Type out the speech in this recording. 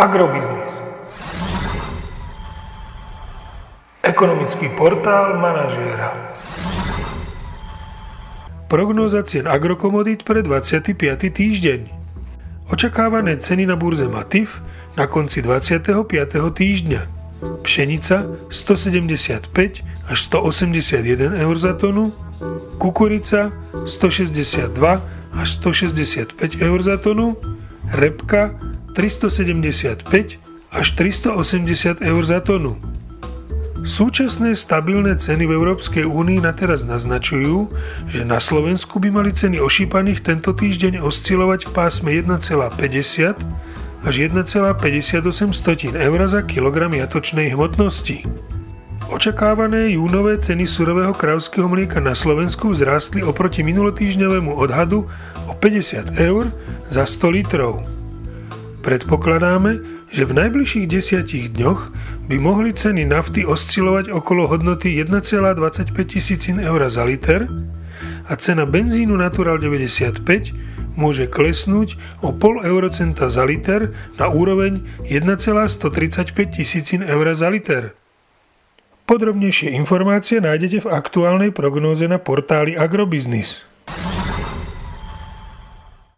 Agrobiznis. Ekonomický portál manažéra. Prognóza cien agrokomodít pre 25. týždeň. Očakávané ceny na burze Matif na konci 25. týždňa. Pšenica 175 až 181 eur za tonu, kukurica 162 až 165 eur za tonu, repka 375 až 380 eur za tonu. Súčasné stabilné ceny v Európskej únii na teraz naznačujú, že na Slovensku by mali ceny ošípaných tento týždeň oscilovať v pásme 1,50 až 1,58 eur za kilogram jatočnej hmotnosti. Očakávané júnové ceny surového kravského mlieka na Slovensku vzrástli oproti minulotýžňovému odhadu o 50 eur za 100 litrov. Predpokladáme, že v najbližších desiatich dňoch by mohli ceny nafty oscilovať okolo hodnoty 1,25 tisícin eur za liter a cena benzínu Natural 95 môže klesnúť o pol eurocenta za liter na úroveň 1,135 tisícin eur za liter. Podrobnejšie informácie nájdete v aktuálnej prognóze na portáli Agrobiznis.